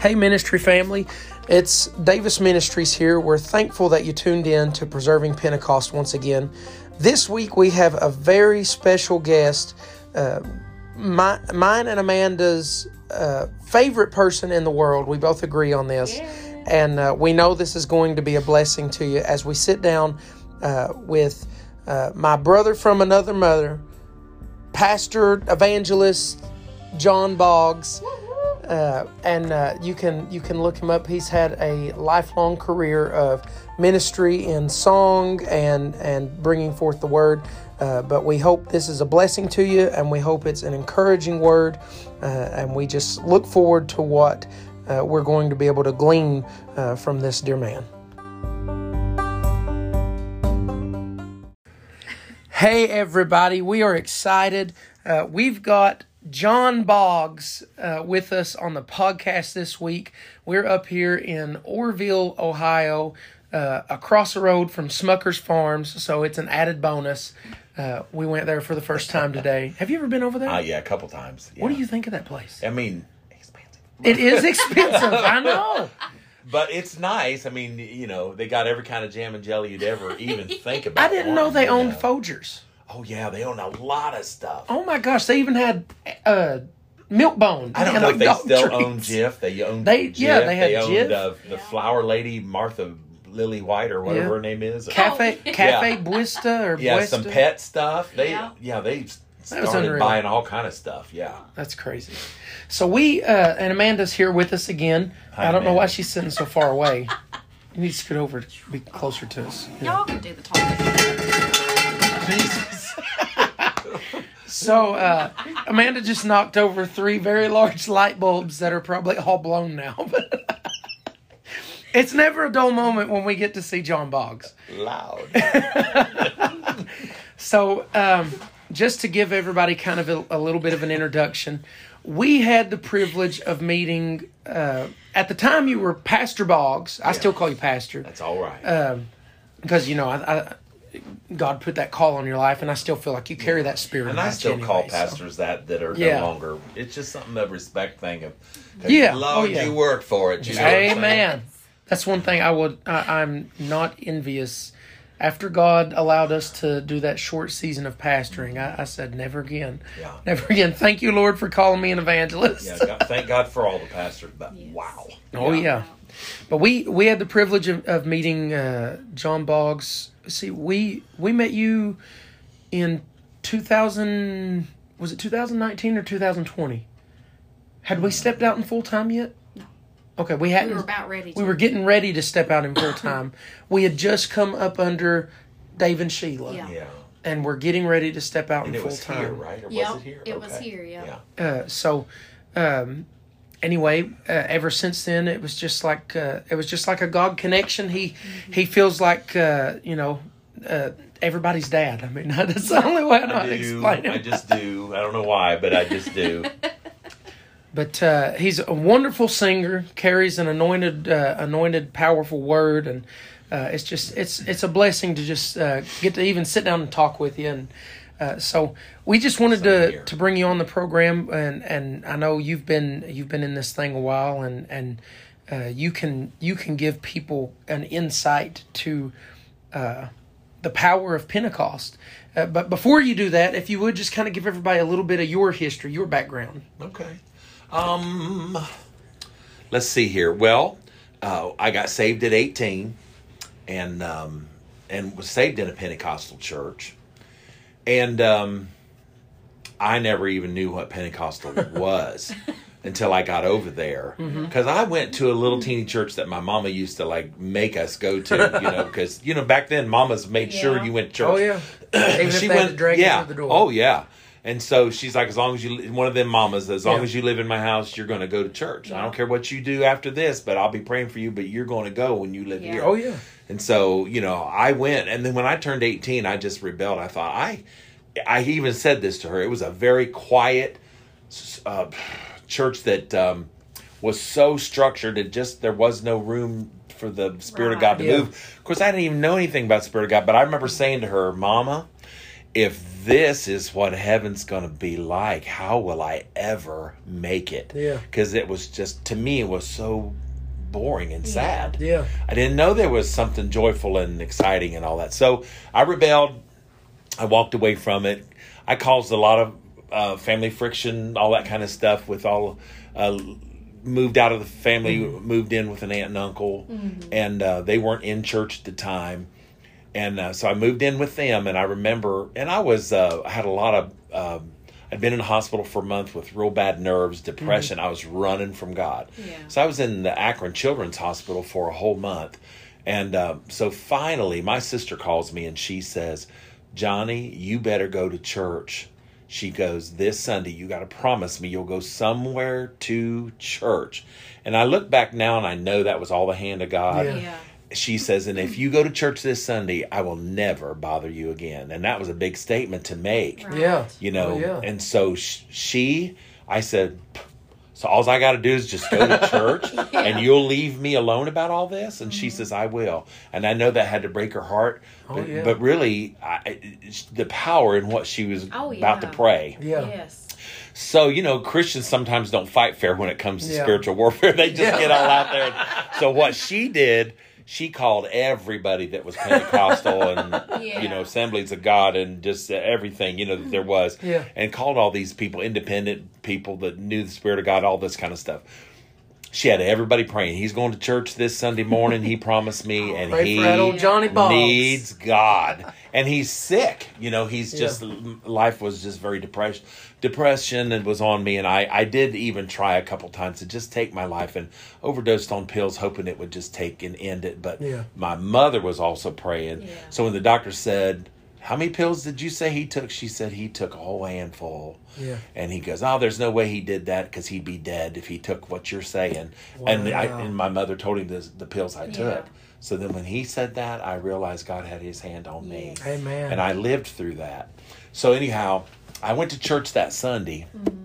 Hey, ministry family. It's Davis Ministries here. We're thankful that you tuned in to Preserving Pentecost once again. This week we have a very special guest, uh, my, mine and Amanda's uh, favorite person in the world. We both agree on this. And uh, we know this is going to be a blessing to you as we sit down uh, with uh, my brother from another mother, pastor, evangelist, John Boggs. Uh, and uh, you can you can look him up. He's had a lifelong career of ministry in song and and bringing forth the word. Uh, but we hope this is a blessing to you, and we hope it's an encouraging word. Uh, and we just look forward to what uh, we're going to be able to glean uh, from this dear man. Hey everybody, we are excited. Uh, we've got John Boggs uh, with us on the podcast this week. We're up here in Orrville, Ohio, uh, across the road from Smucker's Farms, so it's an added bonus. Uh, we went there for the first time today. Have you ever been over there? Uh, yeah, a couple times. What do you think of that place? I mean, expensive. It is expensive, I know. But it's nice. I mean, you know, they got every kind of jam and jelly you'd ever even think about. I didn't know they owned know. Folgers. Oh yeah, they own a lot of stuff. Oh my gosh, they even had uh, Milkbone. I don't know if they still treats. own Jif. They own They- Jif. yeah, they had owned Jif. Uh, the Yeah. flower lady Martha Lily White or whatever Yeah. her name is. Cafe Oh, Cafe yeah. Buista or yeah, Buesta. some pet stuff. They yeah, Yeah. they was started buying all kind of stuff. Yeah. That's crazy. So we uh, and Amanda's here with us again. Hi, I don't know why she's sitting so far away. You need to scoot over, to be closer to us. Yeah. Y'all can do the talking. So uh, Amanda just knocked over three very large light bulbs that are probably all blown now. But it's never a dull moment when we get to see John Boggs. Loud. So, um, just to give everybody kind of a, a little bit of an introduction, we had the privilege of meeting. Uh, at the time, you were Pastor Boggs. I still call you Pastor That's all right. Um, because you know I, I, God put that call on your life, and I still feel like you carry that spirit. And I still call anyway, so. pastors that that are Yeah. no longer. It's just something of respect thing of, Yeah. Lord, Oh, yeah. you work for it. You know what I'm saying? Amen. That's one thing I would. I, I'm not envious. After God allowed us to do that short season of pastoring, I, I said, never again. Yeah. Never again. Thank you, Lord, for calling me an evangelist. Yeah, God, thank God for all the pastors, but Yes. wow. Oh yeah. But we we had the privilege of, of meeting uh, John Boggs. See, we we met you in 2000 was it 2019 or 2020? Had we stepped out in full time yet? No. Okay, we We hadn't. were about ready to. we were getting ready to step out in full time. we had just come up under Dave and Sheila, Yeah. Yeah. and we're getting ready to step out And in full time. here, right? Or Yep, was it here? it was here, yeah. Yeah. Uh, so um, anyway uh, ever since then it was just like uh, it was just like a god connection he Mm-hmm. he feels like uh, you know uh, everybody's dad i mean that's the only way i know how to explain it. I just do. I don't know why, but I just do. but uh, he's a wonderful singer carries an anointed uh, anointed powerful word and uh, it's just it's it's a blessing to just uh, get to even sit down and talk with you and uh, so we just wanted Same to, here. to bring you on the program and, and I know you've been you've been in this thing a while and and uh, you can you can give people an insight to uh, the power of Pentecost. Uh, but before you do that, if you would just kind of give everybody a little bit of your history, your background. Okay. Um. Let's see here. Well, uh, I got saved at eighteen, and um, and was saved in a Pentecostal church, and um, I never even knew what Pentecostal was until I got over there. Mm-hmm. Because I went to a little teeny church that my mama used to like make us go to. You know, because you know back then mamas made sure you went to church Oh yeah, even if she they had went to drag yeah you through the door. oh yeah and so she's like as long as you one of them mamas as long Yeah. as you live in my house you're going to go to church i don't care what you do after this but i'll be praying for you but you're going to go when you live Yeah. here oh yeah. and so you know i went and then when i turned 18 i just rebelled i thought i i even said this to her it was a very quiet uh, church that um, was so structured it just there was no room for the spirit of god to Yeah. move of course i didn't even know anything about the spirit of god but i remember saying to her mama if this is what heaven's going to be like, how will I ever make it? Yeah. Because it was just, to me, it was so boring and sad. Yeah. I didn't know there was something joyful and exciting and all that. So I rebelled. I walked away from it. I caused a lot of uh, family friction, all that kind of stuff with all. Uh, moved out of the family, moved in with an aunt and uncle, and uh, they weren't in church at the time. And uh, so I moved in with them, and I remember, and I was, uh, I had a lot of, um, I'd been in the hospital for a month with real bad nerves, depression. I was running from God. Yeah. So I was in the Akron Children's Hospital for a whole month. And uh, so finally, my sister calls me and she says, Johnny, you better go to church. She goes, This Sunday, you got to promise me you'll go somewhere to church. And I look back now and I know that was all the hand of God Yeah. Yeah. She says, and if you go to church this Sunday, I will never bother you again. And that was a big statement to make, Right. Yeah. you know. Oh, yeah. And so she, I said, so all I got to do is just go to church and you'll leave me alone about all this? And she mm-hmm. says, I will. And I know that had to break her heart. Oh, but, yeah. but really, I, the power in what she was Oh, about to pray. Yeah. Yes. So, you know, Christians sometimes don't fight fair when it comes to Yeah. spiritual warfare. They just Yeah. get all out there. So, what she did, she called everybody that was Pentecostal and, Yeah. you know, assemblies of God and just everything, you know, that there was. Yeah. And called all these people, independent people that knew the Spirit of God, all this kind of stuff. She had everybody praying. He's going to church this Sunday morning. He promised me, and Pray he for that old Johnny needs God, and he's sick. You know, he's Yeah. just life was just very depression. Depression and was on me, and I I did even try a couple times to just take my life and overdosed on pills, hoping it would just take and end it. But Yeah. my mother was also praying. Yeah. So when the doctor said. How many pills did you say he took? She said he took a whole handful. Yeah. And he goes, "Oh, there's no way he did that because he'd be dead if he took what you're saying." And I, Wow. and my mother told him the the pills I took. Yeah. So then when he said that, I realized God had his hand on me. Yes. Amen. And I lived through that. So anyhow, I went to church that Sunday. Mm-hmm.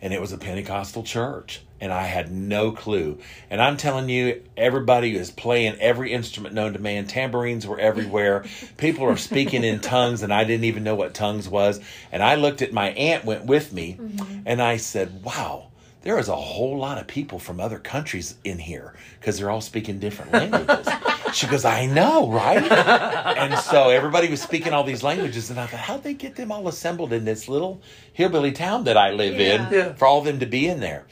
And it was a Pentecostal church. And I had no clue. And I'm telling you, everybody is playing every instrument known to man. Tambourines were everywhere. People are speaking in tongues, and I didn't even know what tongues was. And I looked at my aunt, went with me, mm-hmm. and I said, Wow, there is a whole lot of people from other countries in here because they're all speaking different languages. she goes, I know, right? and so everybody was speaking all these languages, and I thought, how'd they get them all assembled in this little hillbilly town that I live Yeah. in Yeah. for all of them to be in there?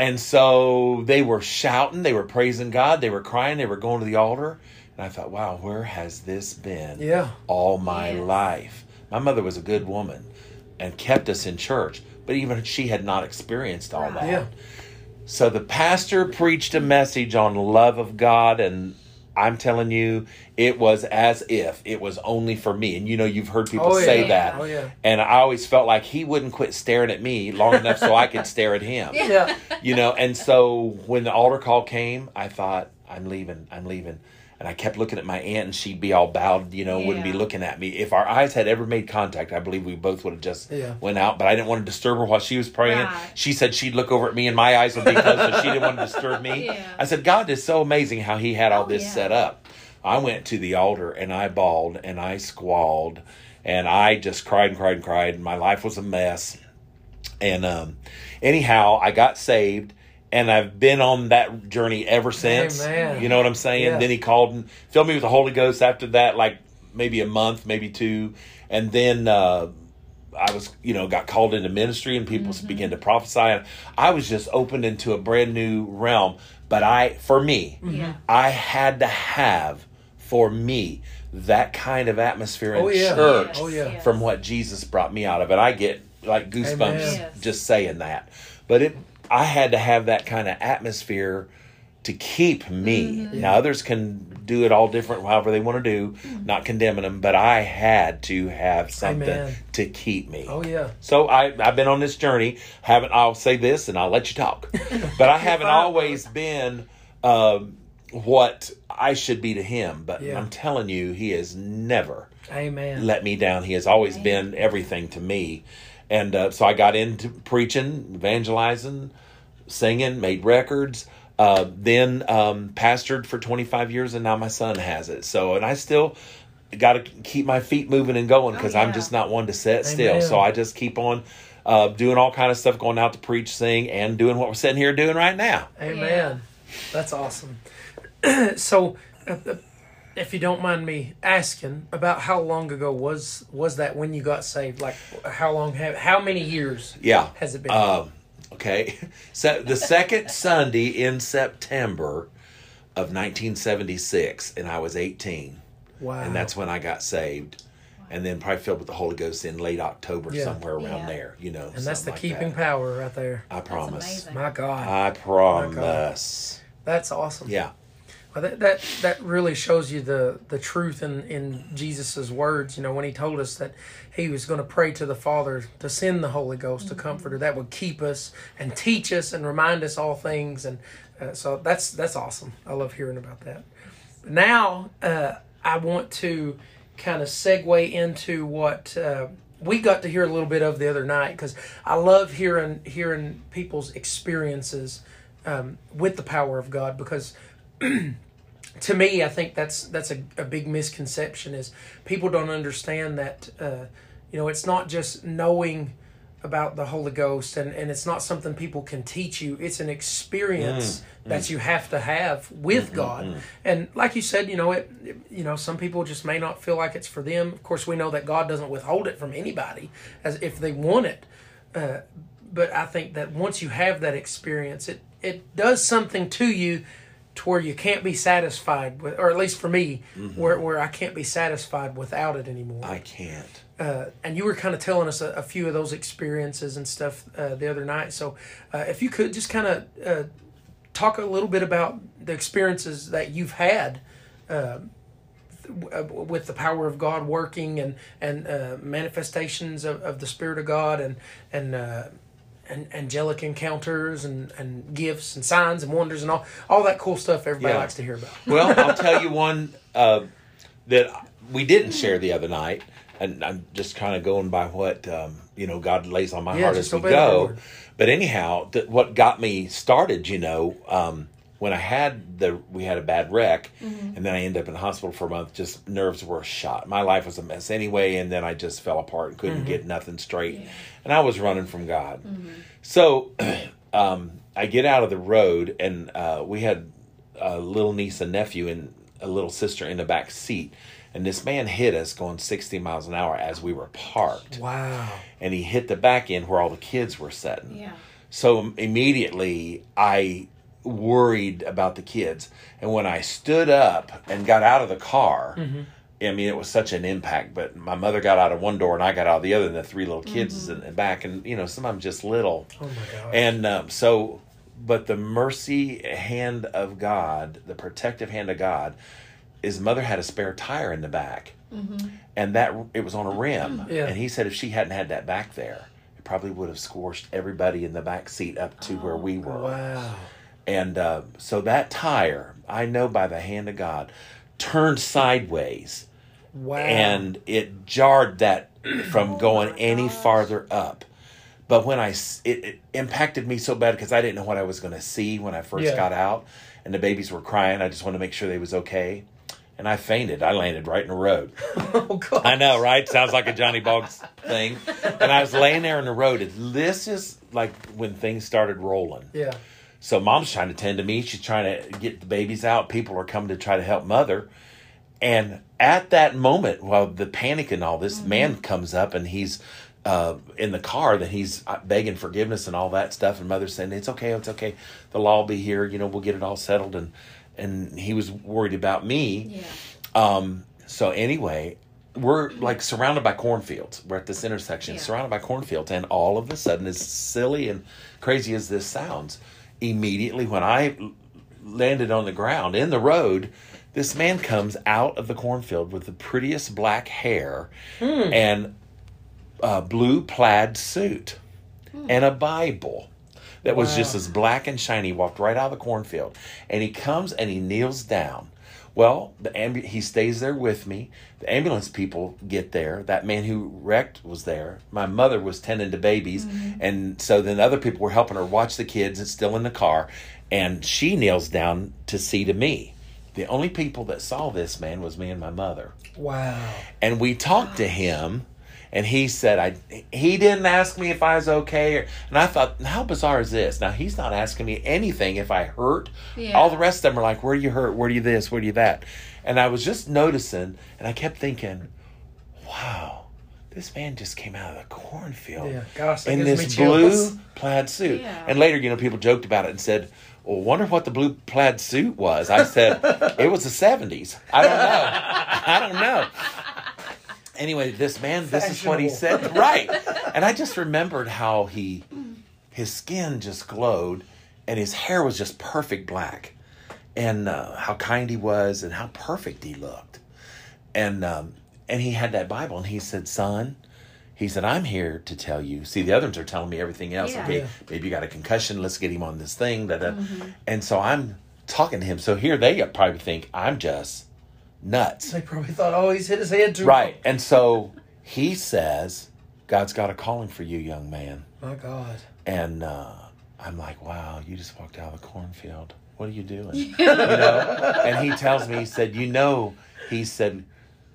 And so they were shouting, they were praising God, they were crying, they were going to the altar. And I thought, wow, where has this been Yeah. all my Yes. life? My mother was a good woman and kept us in church, but even she had not experienced all Right. that. Yeah. So the pastor preached a message on love of God, and I'm telling you, it was as if it was only for me. And you know, you've heard people Oh, yeah. say that. Oh, yeah. And I always felt like he wouldn't quit staring at me long enough so I could stare at him. Yeah. You know, and so when the altar call came, I thought, I'm leaving, I'm leaving. And I kept looking at my aunt, and she'd be all bowed, you know, wouldn't be looking at me. If our eyes had ever made contact, I believe we both would have just Yeah. went out. But I didn't want to disturb her while she was praying. Right. She said she'd look over at me, and my eyes would be closed, so she didn't want to disturb me. Yeah. I said, God is so amazing how He had all Oh, this yeah. set up. I went to the altar, and I bawled, and I squalled, and I just cried and cried and cried. And my life was a mess. And um, anyhow, I got saved, and I've been on that journey ever since. Amen. You know what I'm saying? Yeah. Then he called and filled me with the Holy Ghost after that, like maybe a month, maybe two, and then. Uh, I was, you know, got called into ministry and people began to prophesy. And I was just opened into a brand new realm. But I, for me, Yeah. I had to have, for me, that kind of atmosphere in Oh, yeah. church Yes, Oh, yeah. yes. from what Jesus brought me out of. And I get like goosebumps Amen. Yes. just saying that. But it, I had to have that kind of atmosphere to keep me. Mm-hmm. Now others can do it all different, however they want to do, not condemning them. But I had to have something Amen. to keep me. Oh yeah. So I, I've been on this journey. Haven't I'll say this and I'll let you talk, but I haven't always been um, what I should be to him. But Yeah. I'm telling you, he has never Amen. let me down. He has always been everything to me, and uh, so I got into preaching, evangelizing, singing, made records. Uh, then um, pastored for 25 years, and now my son has it. So, and I still got to keep my feet moving and going because I'm just not one to sit still. Amen. So I just keep on uh, doing all kind of stuff, going out to preach, sing, and doing what we're sitting here doing right now. Amen. That's awesome. so, uh, uh, if you don't mind me asking, about how long ago was was that when you got saved? Like, how long have how many years? Yeah. Has it been? Um, okay. So the second Sunday in September of 1976, and I was 18, wow. and that's when I got saved. And then probably filled with the Holy Ghost in late October, Yeah. somewhere around Yeah. there, you know. and that's the like keeping that. power right there. I promise. amazing. My God, I promise. that's awesome. Yeah. Well, that, that that really shows you the the truth in in Jesus's words. You know, when he told us that he was going to pray to the Father to send the Holy Ghost, Mm-hmm. to Comforter, that would keep us and teach us and remind us all things. And uh, so that's that's awesome. I love hearing about that. Now uh, I want to kind of segue into what. Uh, we got to hear a little bit of the other night because I love hearing hearing people's experiences um, with the power of God because to me, I think that's that's a, a big misconception is people don't understand that uh, you know it's not just knowing about the Holy Ghost and, and it's not something people can teach you. It's an experience that you have to have with God. And like you said, you know, it you know, some people just may not feel like it's for them. Of course we know that God doesn't withhold it from anybody as if they want it. Uh, but I think that once you have that experience, it it does something to you to where you can't be satisfied with, or at least for me, where where I can't be satisfied without it anymore. I can't. Uh, and you were kind of telling us a, a few of those experiences and stuff uh, the other night. So uh, if you could just kind of uh, talk a little bit about the experiences that you've had. Uh, th- uh, with the power of God working and and uh, manifestations of, of the Spirit of God and and uh, and angelic encounters and, and gifts and signs and wonders and all all that cool stuff everybody Yeah. likes to hear about. Well, I'll tell you one uh, that we didn't share the other night, and I'm just kind of going by what um, you know God lays on my Yeah, heart as we go. But anyhow, th- what got me started, you know, um, when I had the we had a bad wreck, and then I ended up in the hospital for a month. Just nerves were shot. My life was a mess anyway, and then I just fell apart and couldn't get nothing straight, and I was running from God. So um, I get out of the road, and uh, we had a little niece and nephew and a little sister in the back seat. And this man hit us going 60 miles an hour as we were parked. Wow. And he hit the back end where all the kids were sitting. Yeah. So immediately I worried about the kids. And when I stood up and got out of the car, I mean, it was such an impact. But my mother got out of one door and I got out of the other, and the three little kids in the back. And, you know, some of them just little. Oh my God. And um, so, but the mercy hand of God, the protective hand of God, his mother had a spare tire in the back, and that it was on a rim. Yeah. And he said if she hadn't had that back there, it probably would have scorched everybody in the back seat up to where we were. wow. And uh, so that tire, I know by the hand of God, turned sideways Wow. and it jarred that from going any farther up. But when I, it, it impacted me so bad because I didn't know what I was going to see when I first Yeah. got out, and the babies were crying. I just wanted to make sure they was okay, and I fainted. I landed right in the road. oh God. I know, right? Sounds like a Johnny Boggs thing. And I was laying there in the road. And this is like when things started rolling. Yeah. So mom's trying to tend to me. She's trying to get the babies out. People are coming to try to help mother. And at that moment, while the panic and all this, man comes up and he's uh, in the car. That he's uh, begging forgiveness and all that stuff. And mother's saying, "It's okay, it's okay. The law will be here. You know, we'll get it all settled." And and he was worried about me. Yeah. Um, so anyway, we're like surrounded by cornfields. We're at this intersection, Yeah. surrounded by cornfields, and all of a sudden, as silly and crazy as this sounds, immediately when I landed on the ground in the road, this man comes out of the cornfield with the prettiest black hair hmm. and a blue plaid suit hmm. and a Bible that was just as black and shiny. He walked right out of the cornfield, and he comes and he kneels down. Well, the ambu- he stays there with me. The ambulance people get there. That man who wrecked was there. My mother was tending to babies, mm-hmm. and so then other people were helping her watch the kids. It's still in the car, and she kneels down to see to me. The only people that saw this man was me and my mother. Wow. And we talked to him and he said I he didn't ask me if I was okay or, and I thought how bizarre is this? Now he's not asking me anything if I hurt. Yeah. All the rest of them are like where do you hurt? Where do you this? Where do you that? And I was just noticing and I kept thinking, wow, this man just came out of the cornfield Yeah, gosh, in this blue plaid suit. Yeah. And later, you know, people joked about it and said, well, wonder what the blue plaid suit was. I said, it was the 70s. I don't know. I don't know. Anyway, this man, this is what he said. Right. And I just remembered how he, his skin just glowed and his hair was just perfect black. And uh, how kind he was and how perfect he looked. And, um, and he had that Bible and he said, son, he said, I'm here to tell you. See, the others are telling me everything else. Yeah. Okay, Yeah. maybe you got a concussion. Let's get him on this thing. Da, da. And so I'm talking to him. So here they probably think I'm just nuts. They probably thought, oh, he's hit his head too. Right. And so he says, God's got a calling for you, young man. My God. And uh, I'm like, wow, you just walked out of the cornfield. What are you doing? you know? And he tells me, he said, you know, he said,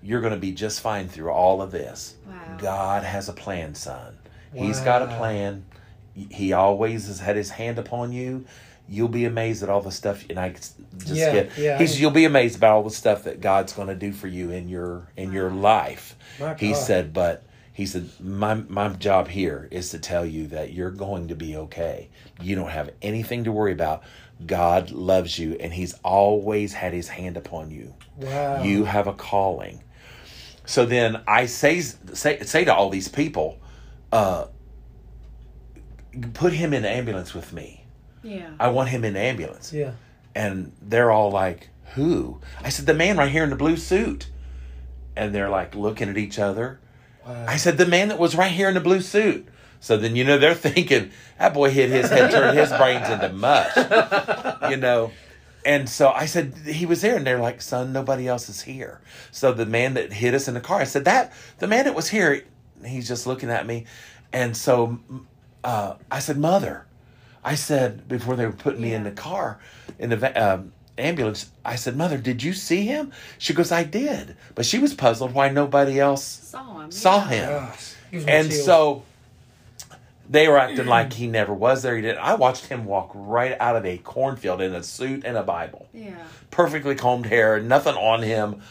you're going to be just fine through all of this. Wow. God has a plan, son. He's got a plan. He always has had his hand upon you. You'll be amazed at all the stuff, and I just Yeah, get. yeah. He said, "You'll be amazed about all the stuff that God's going to do for you in your in your life." He said, "But he said my my job here is to tell you that you're going to be okay. You don't have anything to worry about. God loves you, and He's always had His hand upon you. Wow. You have a calling." So then I say say say to all these people, uh, put him in ambulance with me. Yeah. I want him in ambulance. Yeah. And they're all like, Who? I said, The man right here in the blue suit. And they're like looking at each other. Wow. I said, The man that was right here in the blue suit. So then, you know, they're thinking, That boy hit his head, turned his brains into mush. You know? And so I said, He was there. And they're like, Son, nobody else is here. So the man that hit us in the car, I said, That, the man that was here, he's just looking at me. And so uh, I said, Mother, I said before they were putting me in the car, in the um, ambulance, I said, Mother, did you see him? She goes, I did. But she was puzzled why nobody else Saw him. saw yeah. him. Gosh. And chills. so they were acting like he never was there. He did. I watched him walk right out of a cornfield in a suit and a Bible, Yeah. perfectly combed hair, nothing on him.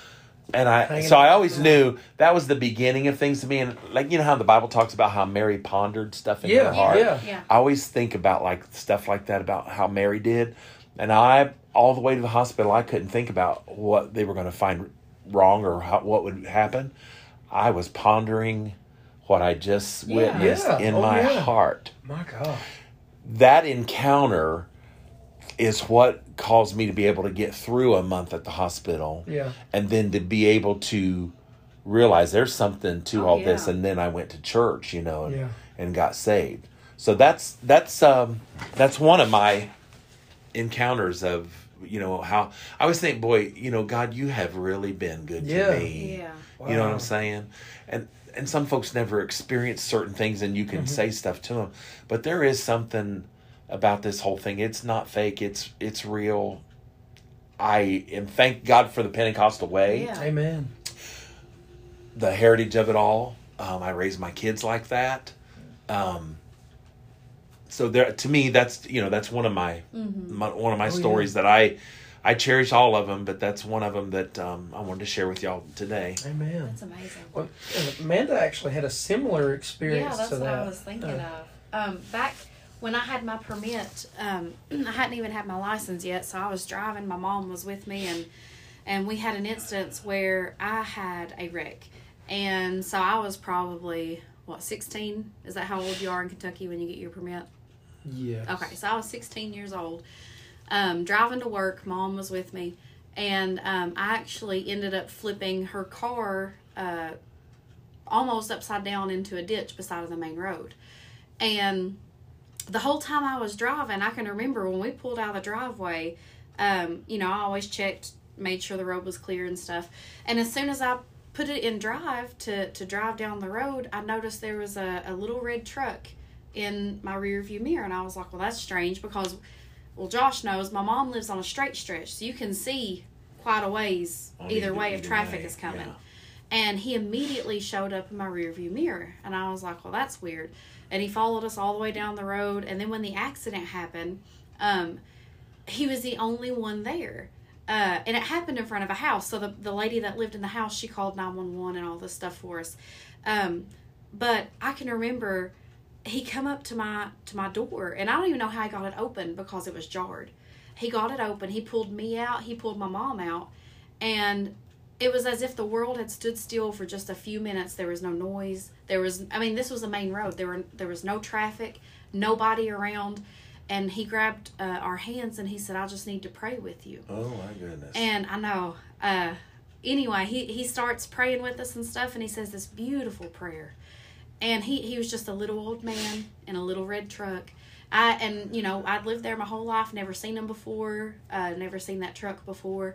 And I, Hanging so I always knew that was the beginning of things to me. And like you know how the Bible talks about how Mary pondered stuff in Yeah, her heart. yeah. Yeah. I always think about like stuff like that about how Mary did, and I all the way to the hospital I couldn't think about what they were going to find wrong or how, what would happen. I was pondering what I just Yeah. witnessed Yeah. in Oh, my yeah. heart. My God. That encounter is what caused me to be able to get through a month at the hospital Yeah. and then to be able to realize there's something to Oh, all this and then I went to church you know and, Yeah. and got saved so that's that's um that's one of my encounters of you know how I always think boy you know God you have really been good Yeah. to me Yeah. you know what I'm saying and and some folks never experience certain things and you can Mm-hmm. say stuff to them but there is something about this whole thing it's not fake it's it's real I am thank God for the Pentecostal way Yeah. Amen. the heritage of it all. Um, I raised my kids like that. Um, so there, to me, that's you know that's one of my, my one of my Oh, stories that I I cherish all of them, but that's one of them that um, I wanted to share with y'all today. Amen. That's amazing. Well, Amanda actually had a similar experience Yeah, that's to what that. I was thinking Uh, of. Um, back when I had my permit, um, I hadn't even had my license yet, so I was driving. My mom was with me, and and we had an instance where I had a wreck, and so I was probably what sixteen. Is that how old you are in Kentucky when you get your permit? Yes. Okay, so I was 16 years old, um, driving to work. Mom was with me, and um, I actually ended up flipping her car uh, almost upside down into a ditch beside of the main road. And the whole time I was driving, I can remember when we pulled out of the driveway, um, you know, I always checked, made sure the road was clear and stuff. And as soon as I put it in drive to, to drive down the road, I noticed there was a, a little red truck in my rear view mirror. And I was like, well, that's strange because, well, Josh knows my mom lives on a straight stretch. So you can see quite a ways On either either- way if traffic way, is coming. yeah. And he immediately showed up in my rearview mirror, and I was like, "Well, that's weird." And he followed us all the way down the road, and then when the accident happened, um, he was the only one there. Uh, and it happened in front of a house. So the, the lady that lived in the house, she called 911 and all this stuff for us. Um, but I can remember he come up to my to my door and I don't even know how he got it open because it was jarred. He got it open, he pulled me out, he pulled my mom out, and it was as if the world had stood still for just a few minutes. There was no noise. There was I mean, this was a main road. There were there was no traffic, nobody around. And he grabbed uh, our hands and he said, "I just need to pray with you." Oh my goodness. And I know. Uh, anyway, he he starts praying with us and stuff, and he says this beautiful prayer. And he he was just a little old man in a little red truck. I and you know I'd lived there my whole life, never seen him before, uh, never seen that truck before.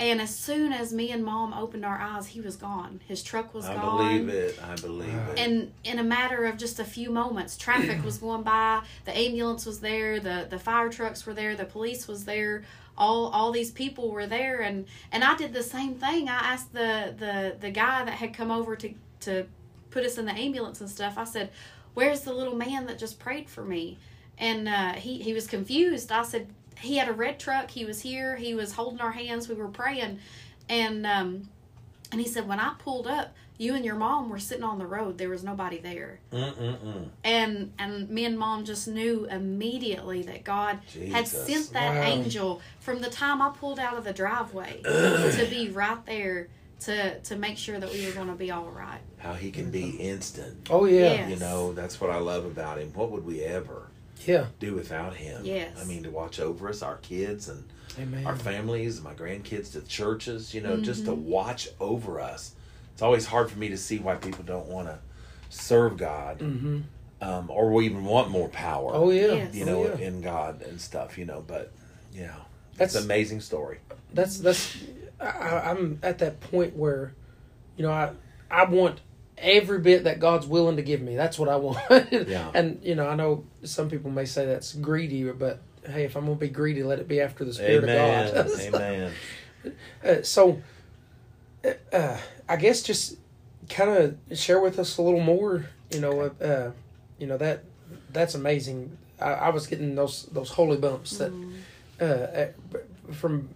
And as soon as me and mom opened our eyes, he was gone. His truck was I gone I believe it. I believe it. and in a matter of just a few moments traffic was going by the ambulance was there the the fire trucks were there the police was there all all these people were there and and I did the same thing I asked the the the guy that had come over to to put us in the ambulance and stuff I said where's the little man that just prayed for me and uh, he he was confused I said he had a red truck he was here he was holding our hands we were praying and um and he said, when I pulled up, you and your mom were sitting on the road. There was nobody there. Mm-mm-mm. And and me and mom just knew immediately that God had sent that Wow. angel from the time I pulled out of the driveway to be right there to to make sure that we were going to be all right. How he can be instant. Oh yeah, Yeah. You know, that's what I love about him. What would we ever yeah. do without him? Yes. I mean, to watch over us, our kids, and Amen. our families, my grandkids to churches, you know, just to Mm-hmm. watch over us. It's always hard for me to see why people don't want to serve God hmm um, or we even want more power, Oh yeah. Yes. you Oh, know, yeah. in God and stuff, you know. But yeah, That's- that's an amazing story. that's that's I, I- I'm at that point where, you know, I I want every bit that God's willing to give me. That's what I want. Yeah. And you know, I know some people may say that's greedy, but hey, if I'm gonna be greedy, let it be after the spirit Amen. of God. Amen. Uh, so, uh, uh, I guess just kind of share with us a little more. You know, uh, uh, you know that that's amazing. I, I was getting those those holy bumps that uh, uh, from,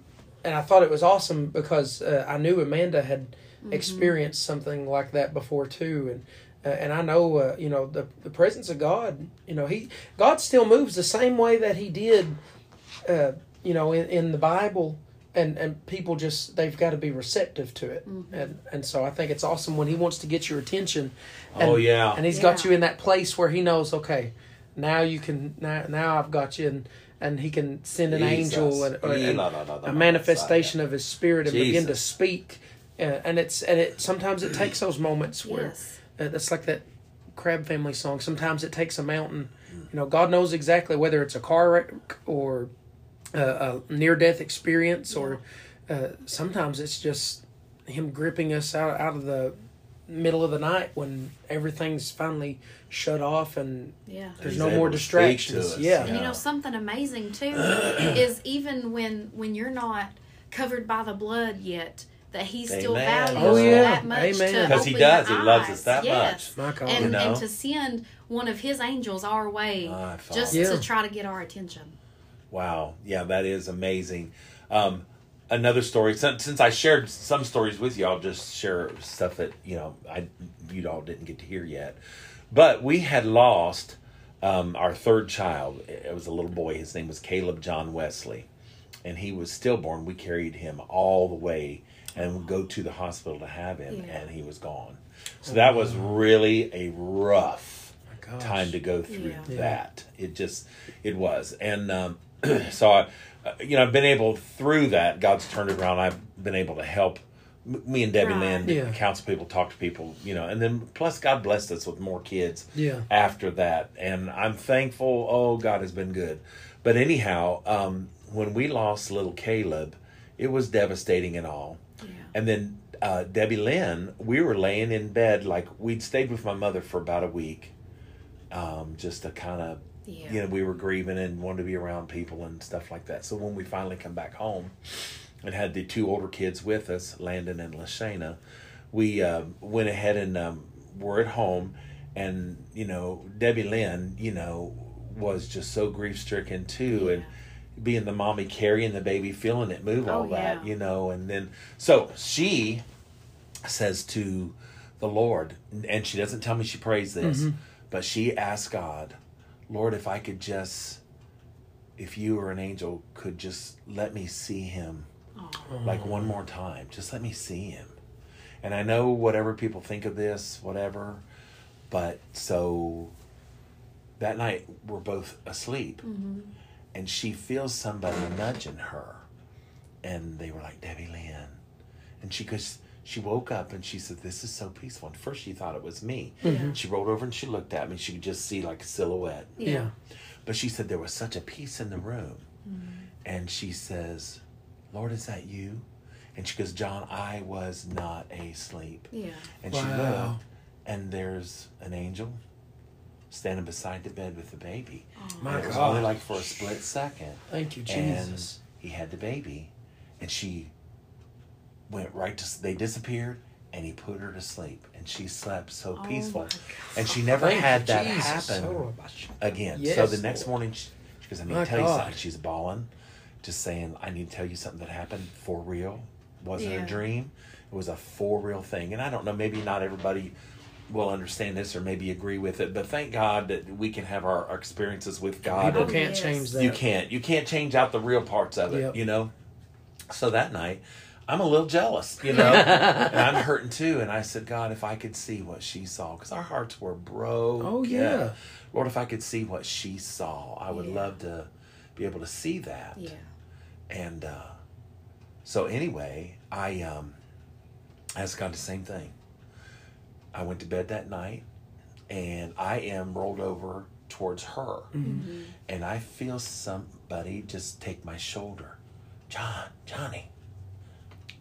and I thought it was awesome because uh, I knew Amanda had experienced something like that before too, and. Uh, and I know, uh, you know, the the presence of God. You know, he God still moves the same way that He did, uh, you know, in, in the Bible, and and people just they've got to be receptive to it, and and so I think it's awesome when He wants to get your attention. And, Oh, yeah. and He's got you in that place where He knows, okay, now you can now now I've got you, and and He can send an Jesus. angel and, or- and La, la, la, la, a manifestation of His Spirit and begin to speak. Uh, and it's and it sometimes it takes those moments where Yes. uh, that's like that Crabb Family song. Sometimes it takes a mountain. You know, God knows exactly whether it's a car wreck or a, a near death experience, or uh, sometimes it's just Him gripping us out out of the middle of the night when everything's finally shut off and Yeah. there's He's no more to speak to distractions. us. Yeah. And you know something amazing too is even when when you're not covered by the blood yet, that he still Amen. values Oh, yeah. that much Amen. to 'Cause he open does. your He loves eyes. us that yes. My God. And You know? and to send one of his angels our way just Yeah. to try to get our attention. Wow. Yeah, that is amazing. Um, another story. Since, since I shared some stories with you, I'll just share stuff that you know I you all didn't get to hear yet. But we had lost um, our third child. It was a little boy. His name was Caleb John Wesley, and he was stillborn. We carried him all the way and would go to the hospital to have him, Yeah. and he was gone. So that was really a rough My time to go through Yeah. Yeah. that. It just it was, and um, so I, you know, I've been able through that. God's turned it around. I've been able to help me and Debbie Right. Lynn Yeah. counsel people, talk to people, you know, and then plus God blessed us with more kids. Yeah. After that, and I'm thankful. Oh, God has been good. But anyhow, um, when we lost little Caleb, it was devastating and all. Yeah. And then uh, Debbie Lynn, we were laying in bed like we'd stayed with my mother for about a week, um, just to kind of, Yeah. you know, we were grieving and wanted to be around people and stuff like that. So when we finally come back home, and had the two older kids with us, Landon and Lashana, we uh, went ahead and um, were at home, and you know Debbie Lynn, you know, was just so grief stricken too, and being the mommy carrying the baby, feeling it move, all Oh, that, yeah. you know, and then so she says to the Lord, and she doesn't tell me she prays this, but she asks God, Lord, if I could just, if you or an angel could just let me see him like one more time, just let me see him. And I know whatever people think of this, whatever, but so that night we're both asleep mm-hmm. and she feels somebody nudging her and they were like debbie lynn. And she goes she woke up and she said this is so peaceful. And first she thought it was me. Mm-hmm. She rolled over and she looked at me. She could just see like a silhouette. Yeah. but she said there was such a peace in the room. Mm-hmm. And she says lord is that you? And she goes john i was not asleep. Yeah. and she Wow. looked and there's an angel standing beside the bed with the baby. Oh, My and it was God. only like for a split second. Thank you, and Jesus. he had the baby. And she went right to they disappeared and he put her to sleep and she slept so Oh peaceful and she never Thank had that Jesus. happen my sh- again so the next Lord. morning she, she goes i need to tell you something she's bawling just saying i need to tell you something that happened for real wasn't Yeah. a dream it was a for real thing and i don't know maybe not everybody will understand this or maybe agree with it but thank god that we can have our, our experiences with god People can't yes. change that. you can't. You can't change out the real parts of it, Yep. you know? So that night, I'm a little jealous, you know? and I'm hurting too. And I said, God, if I could see what she saw, because our hearts were broke. Oh, yeah. Lord, if I could see what she saw, I would Yeah. love to be able to see that. Yeah. And uh, so, anyway, I um, asked God the same thing. I went to bed that night and I am rolled over towards her. Mm-hmm. And I feel somebody just take my shoulder. John, Johnny,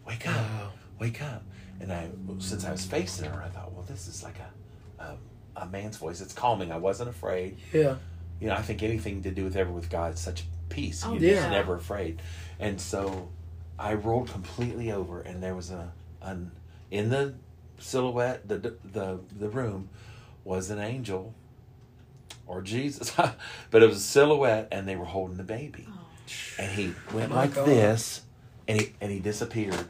wake up, Wow. wake up. And I, since I was facing her, I thought, well, this is like a, a, a man's voice. It's calming. I wasn't afraid Yeah. you know, I think anything to do with ever with God is such peace. Oh, You're yeah. just never afraid. And so I rolled completely over, and there was a an in the silhouette, the the the room was an angel or Jesus, but it was a silhouette, and they were holding the baby, oh. and he went My like God. this, and he and he disappeared.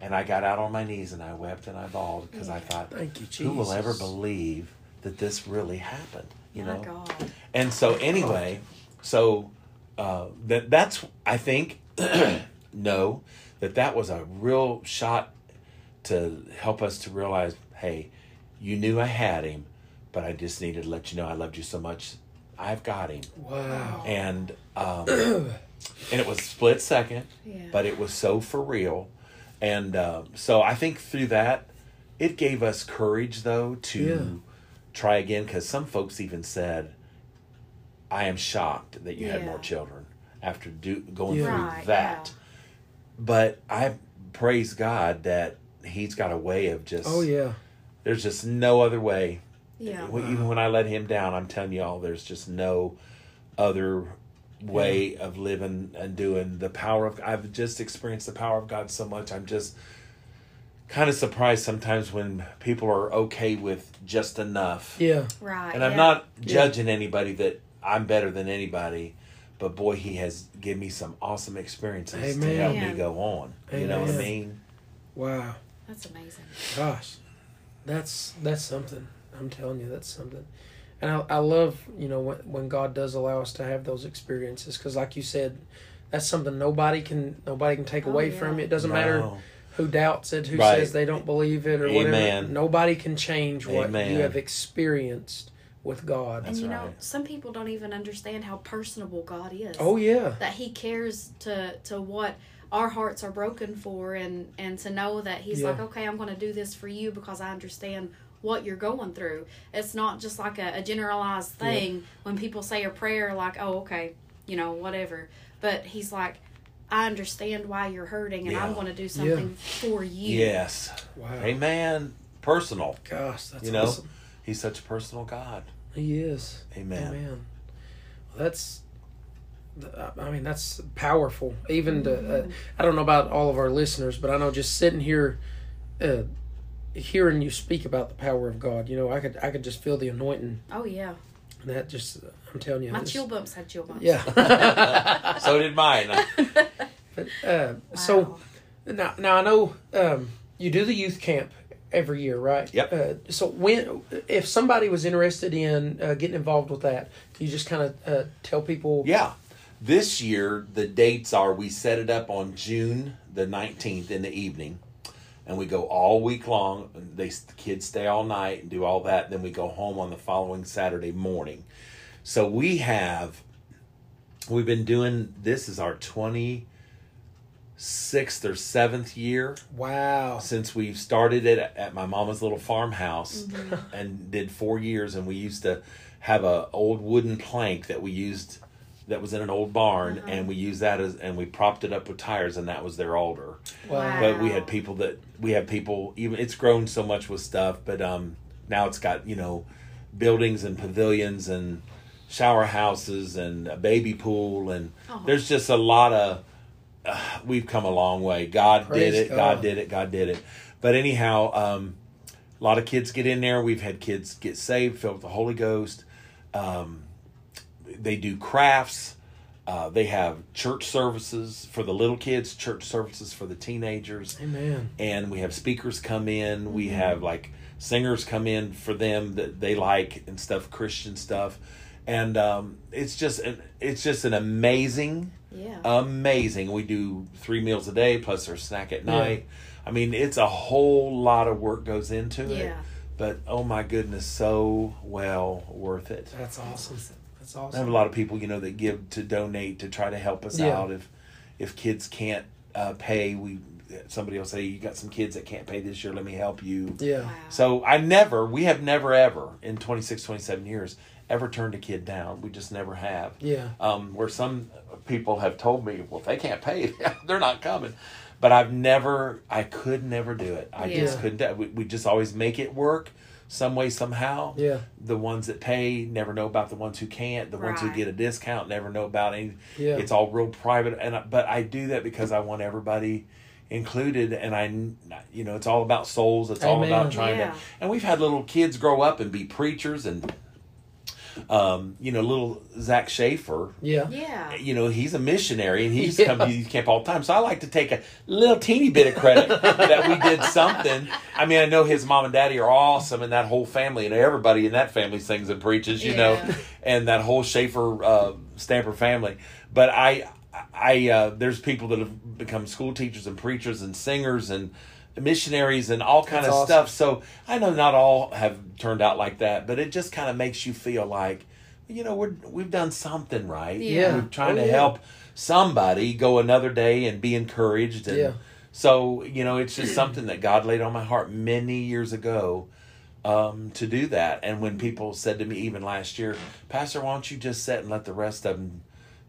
And I got out on my knees and I wept and I bawled because I thought, Thank you, who will ever believe that this really happened? You My know, God. and so anyway, so uh, that that's I think no that that was a real shot to help us to realize, hey, you knew I had him, but I just needed to let you know I loved you so much. I've got him, Wow. and um, and it was split second, Yeah. but it was so for real, and uh, so I think through that, it gave us courage though to Yeah. try again because some folks even said, "I am shocked that you had more children after do, going Yeah. through Right, that." But I praise God that He's got a way of just. Oh yeah. There's just no other way. Yeah. Even when I let Him down, I'm telling y'all, there's just no other way of living and doing the power of. I've just experienced the power of God so much. I'm just kind of surprised sometimes when people are okay with just enough. Yeah. Right. And I'm yeah. not judging anybody that I'm better than anybody, but boy, he has given me some awesome experiences to Amen. help me go on. You know what I mean? Wow. That's amazing. Gosh, that's that's something. I'm telling you, that's something. And I, I love you know when when God does allow us to have those experiences because, like you said, that's something nobody can nobody can take Oh, away yeah. from you. It doesn't matter who doubts it, who Right. says they don't believe it, or whatever. Nobody can change what Amen. you have experienced with God. That's and you know, right. some people don't even understand how personable God is. Oh yeah, That He cares to to what our hearts are broken for, and and to know that He's Yeah. like, okay, I'm going to do this for you because I understand what you're going through. It's not just like a, a generalized thing when people say a prayer like, oh, okay, you know, whatever. But He's like, I understand why you're hurting, and I want to do something for you. Yes. wow. Amen. Personal. Gosh, that's You know? awesome. He's such a personal God. He is. Amen. Amen. Well, that's I mean, that's powerful. Even to, uh, I don't know about all of our listeners, but I know just sitting here, uh, hearing you speak about the power of God, you know, I could I could just feel the anointing. Oh yeah, And that just, I'm telling you, my it's- chill bumps had chill bumps. Yeah. So did mine. uh, So now, now I know um, you do the youth camp every year, right? Yep. Uh, so when, if somebody was interested in uh, getting involved with that, can you just kind of uh, tell people? Yeah. This year, the dates are we set it up on June the 19th in the evening, and we go all week long. and They the kids stay all night and do all that. Then we go home on the following Saturday morning. So we have, we've been doing this is our 26th or 7th year Wow. since we've started it at my mama's little farmhouse mm-hmm. and did four years and we used to have a old wooden plank that we used that was in an old barn uh-huh. and we used that as and we propped it up with tires and that was their altar Wow. but we had people that we have people even it's grown so much with stuff but um now it's got you know buildings and pavilions and shower houses and a baby pool and Oh. there's just a lot of uh, we've come a long way god Praise did it god. God. did it god did it but anyhow um a lot of kids get in there we've had kids get saved filled with the holy ghost um they do crafts uh, they have church services for the little kids church services for the teenagers. Amen. and we have speakers come in. We have like singers come in for them that they like and stuff christian stuff. And um, it's just an, it's just an amazing Yeah. amazing. We do three meals a day plus our snack at Yeah. night. I mean it's a whole lot of work goes into it. But oh my goodness so well worth it. That's awesome. That's I have a lot of people, you know, that give to donate to try to help us Yeah. out. If if kids can't uh, pay, we somebody will say, "You got some kids that can't pay this year. Let me help you." Yeah. Wow. So I never, we have never ever in 26, 27 years ever turned a kid down. We just never have. Yeah. Um, where some people have told me, well, if they can't pay, they're not coming. But I've never, I could never do it. I just couldn't. We, we just always make it work some way, somehow. Yeah. the ones that pay never know about the ones who can't. The ones who get a discount never know about any. Yeah. it's all real private. And I, but i do that because i want everybody included. And i you know it's all about souls. It's all about trying Yeah. to and we've had little kids grow up and be preachers and um you know little zach schaefer Yeah. Yeah. you know he's a missionary and he's Yeah. come to youth camp all the time so i like to take a little teeny bit of credit that we did something i mean i know his mom and daddy are awesome and that whole family and everybody in that family sings and preaches you know and that whole schaefer uh, stamper family but i i uh, there's people that have become school teachers and preachers and singers and missionaries and all kind That's of awesome. stuff so i know not all have turned out like that but it just kind of makes you feel like you know we're we've done something right Yeah. we're trying Oh, to yeah. help somebody go another day and be encouraged and Yeah. so you know it's just something that god laid on my heart many years ago um, to do that and when people said to me even last year pastor why don't you just sit and let the rest of them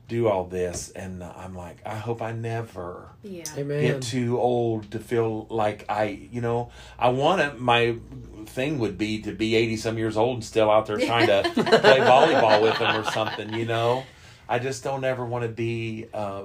do all this and i'm like i hope i never Yeah. Amen. get too old to feel like I, you know, I want to. My thing would be to be eighty some years old and still out there trying to play volleyball with them or something. You know, I just don't ever want to be. Uh,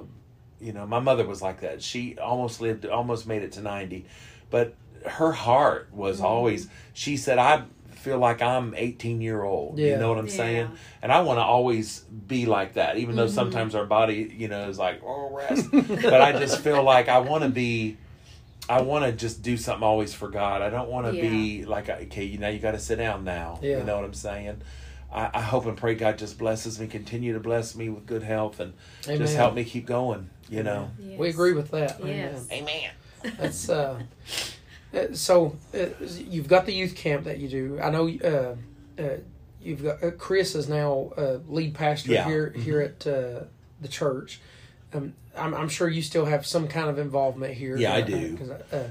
you know, my mother was like that. She almost lived, almost made it to ninety, but her heart was Mm-hmm. always. She said, "I feel like I'm eighteen year old." You know what I'm Yeah. saying? And I want to always be like that, even Mm-hmm. though sometimes our body, you know, is like, oh, rest. but I just feel like I want to be, I want to just do something always for God. I don't want to be like, okay, you know, you got to sit down now. Yeah. You know what I'm saying? I, I hope and pray God just blesses me, continue to bless me with good health, and Amen. just help me keep going. You know? Yes. We agree with that. Yes. Amen. Amen. That's uh, uh, so. Uh, you've got the youth camp that you do. I know. Uh, uh, you've got uh, Chris is now uh, lead pastor Yeah. here here at uh, the church. Um, I'm, I'm sure you still have some kind of involvement here. Yeah, I do. uh,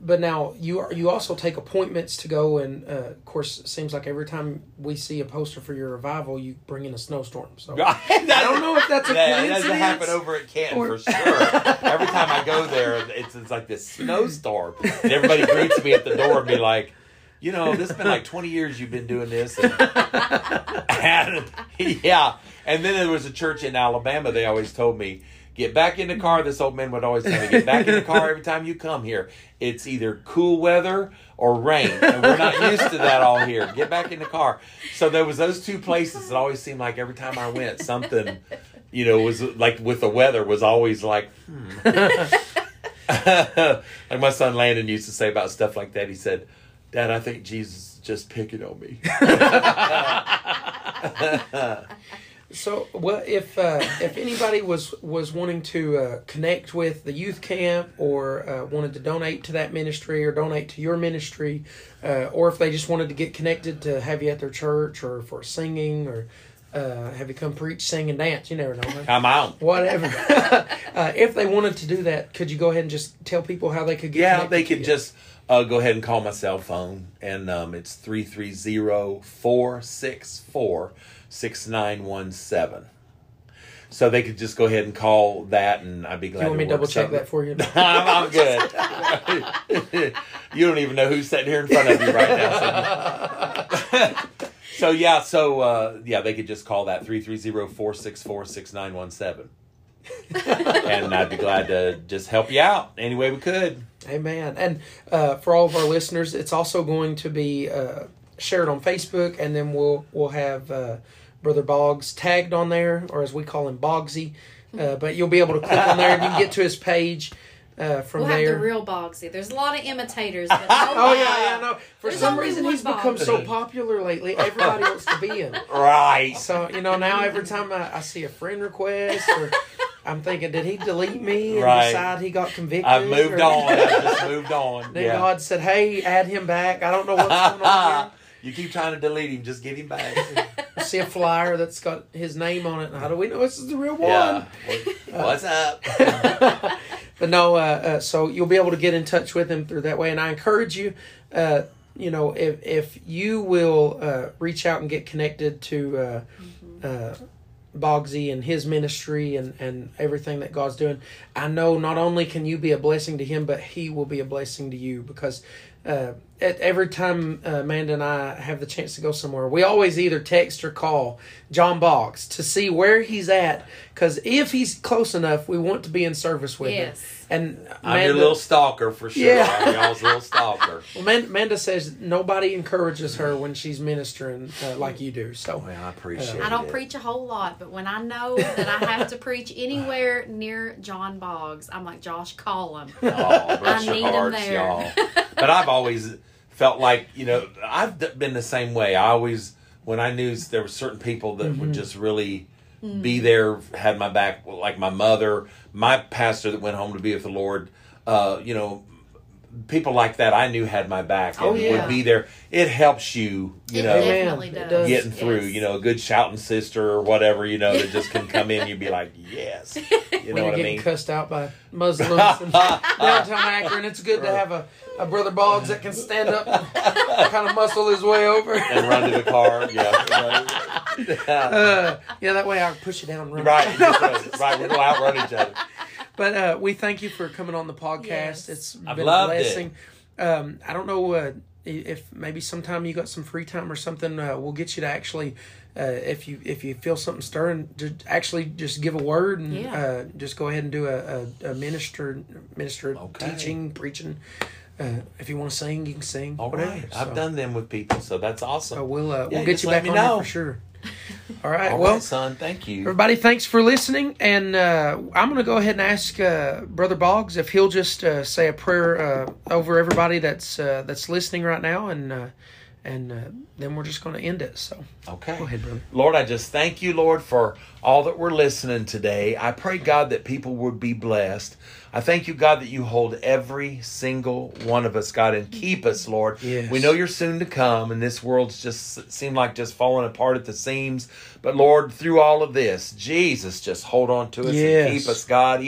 but now you are, you also take appointments to go and uh, of course it seems like every time we see a poster for your revival you bring in a snowstorm so I don't know if that's a that, that doesn't happen over at Canton or- for sure. Every time I go there, it's, it's like this snowstorm, and everybody greets me at the door and be like, you know, this has been like 20 years you've been doing this. And, and, yeah. And then there was a church in Alabama, they always told me, get back in the car. This old man would always tell me, get back in the car every time you come here. It's either cool weather or rain. And we're not used to that all here. Get back in the car. So there was those two places. that always seemed like every time I went, something, you know, was like with the weather was always like, hmm. like my son Landon used to say about stuff like that. He said, Dad, I think Jesus is just picking on me. So, well, if uh, if anybody was was wanting to uh, connect with the youth camp, or uh, wanted to donate to that ministry, or donate to your ministry, uh, or if they just wanted to get connected to have you at their church, or for singing, or uh, have you come preach, sing, and dance, you never know. Right? Come on. Whatever. uh, if they wanted to do that, could you go ahead and just tell people how they could get? Yeah, they could just uh, go ahead and call my cell phone, and um, it's 330 464 6917. So they could just go ahead and call that, and I'd be glad You want me to to double check something. that for you? I'm, I'm good. you don't even know who's sitting here in front of you right now. So, so yeah, so uh, yeah, they could just call that 330-464-6917. and I'd be glad to just help you out any way we could. Amen. And uh, for all of our listeners, it's also going to be uh, shared on Facebook, and then we'll we'll have uh, Brother Boggs tagged on there, or as we call him, Boggsy. Uh, but you'll be able to click on there, and you can get to his page uh, from We'll there. have the real Boggsy. There's a lot of imitators, but no Oh yeah, yeah, no. For There's some reason, one he's become so popular lately. Everybody wants to be him. Right. So you know, now every time I, I see a friend request, or I'm thinking, did he delete me and Right. decide he got convicted? I've moved or- on. I've just moved on. Then Yeah. God said, "Hey, add him back." I don't know what's going on you keep trying to delete him, just get him back. see a flyer that's got his name on it. How do we know this is the real one? yeah. What's up? But no, uh, uh, so you'll be able to get in touch with him through that way. And I encourage you, uh, you know, if if you will uh, reach out and get connected to uh, uh, Boggsy and his ministry and and everything that God's doing, I know not only can you be a blessing to him, but he will be a blessing to you because. Every time uh, Amanda and I have the chance to go somewhere, we always either text or call John Boggs to see where he's at. Because if he's close enough, we want to be in service with him. Yes. And I'm your Amanda- little stalker for sure. Yeah. I'm y'all's little stalker. well, Man- Amanda says nobody encourages her when she's ministering uh, like you do. So Well, I appreciate it. I don't it. preach a whole lot, but when I know that I have to preach anywhere near John Boggs, I'm like, Josh, call him. Oh, I your need 'em hearts, there. y'all. But I've always felt like, you know, I've been the same way. I always, when I knew there were certain people that Mm-hmm. would just really be there, had my back, like my mother, my pastor that went home to be with the Lord, uh, you know, people like that I knew had my back and Oh, yeah. would be there. It helps you, you It know. Amen. definitely It does. does. Getting through, Yes. you know, a good shouting sister or whatever, you know, that just can come in, you'd be like, yes, you know when what I mean? cussed out by Muslims in downtown Akron, it's good to have a, a brother Boggs that can stand up and kind of muscle his way over. and run to the car. Yeah, right. Uh, yeah, that way I can push it down. And run. right, right, right. We'll outrun each other. But uh, we thank you for coming on the podcast. Yes. It's I've been loved a it. blessing. Um, I don't know uh, if maybe sometime you got some free time or something. Uh, we'll get you to actually, uh, if you if you feel something stirring, just actually just give a word and Yeah. uh, just go ahead and do a, a, a minister minister Okay. teaching preaching. Uh, if you want to sing, you can sing. All whatever. right, So- I've done them with people, so that's awesome. So we'll uh, Yeah, we'll get you back me on know. for sure. All right. All well, right, son, thank you. Everybody, thanks for listening. And uh, I'm going to go ahead and ask uh, Brother Boggs if he'll just uh, say a prayer uh, over everybody that's uh, that's listening right now, and uh, and uh, then we're just going to end it. So Okay. go ahead, brother. Lord, I just thank you, Lord, for all that we're listening today. I pray, God, that people would be blessed. I thank you, God, that you hold every single one of us, God, and keep us, Lord. Yes. We know you're soon to come, and this world's just seemed like just falling apart at the seams. But Lord, through all of this, Jesus, just hold on to us Yes. and keep us, God.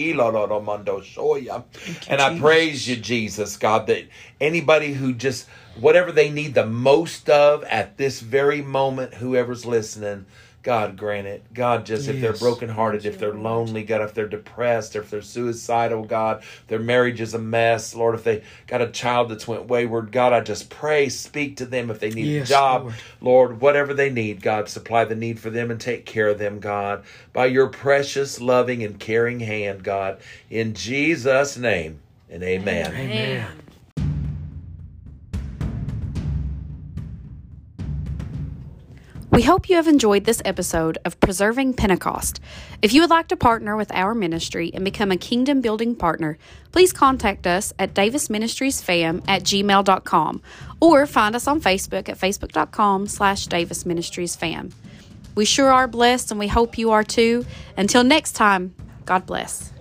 And I praise you, Jesus, God, that anybody who just whatever they need the most of at this very moment, whoever's listening, God grant it. God, just if they're brokenhearted, if they're lonely, God, if they're depressed, if they're suicidal, God, their marriage is a mess, Lord, if they got a child that's went wayward, God, I just pray, speak to them if they need Yes, a job, Lord. Lord, whatever they need, God, supply the need for them and take care of them, God, by your precious, loving, and caring hand, God, in Jesus' name, and amen. Amen. We hope you have enjoyed this episode of Preserving Pentecost. If you would like to partner with our ministry and become a kingdom building partner, please contact us at davisministriesfam at gmail.com or find us on Facebook at facebook.com slash davisministriesfam. We sure are blessed and we hope you are too. Until next time, God bless.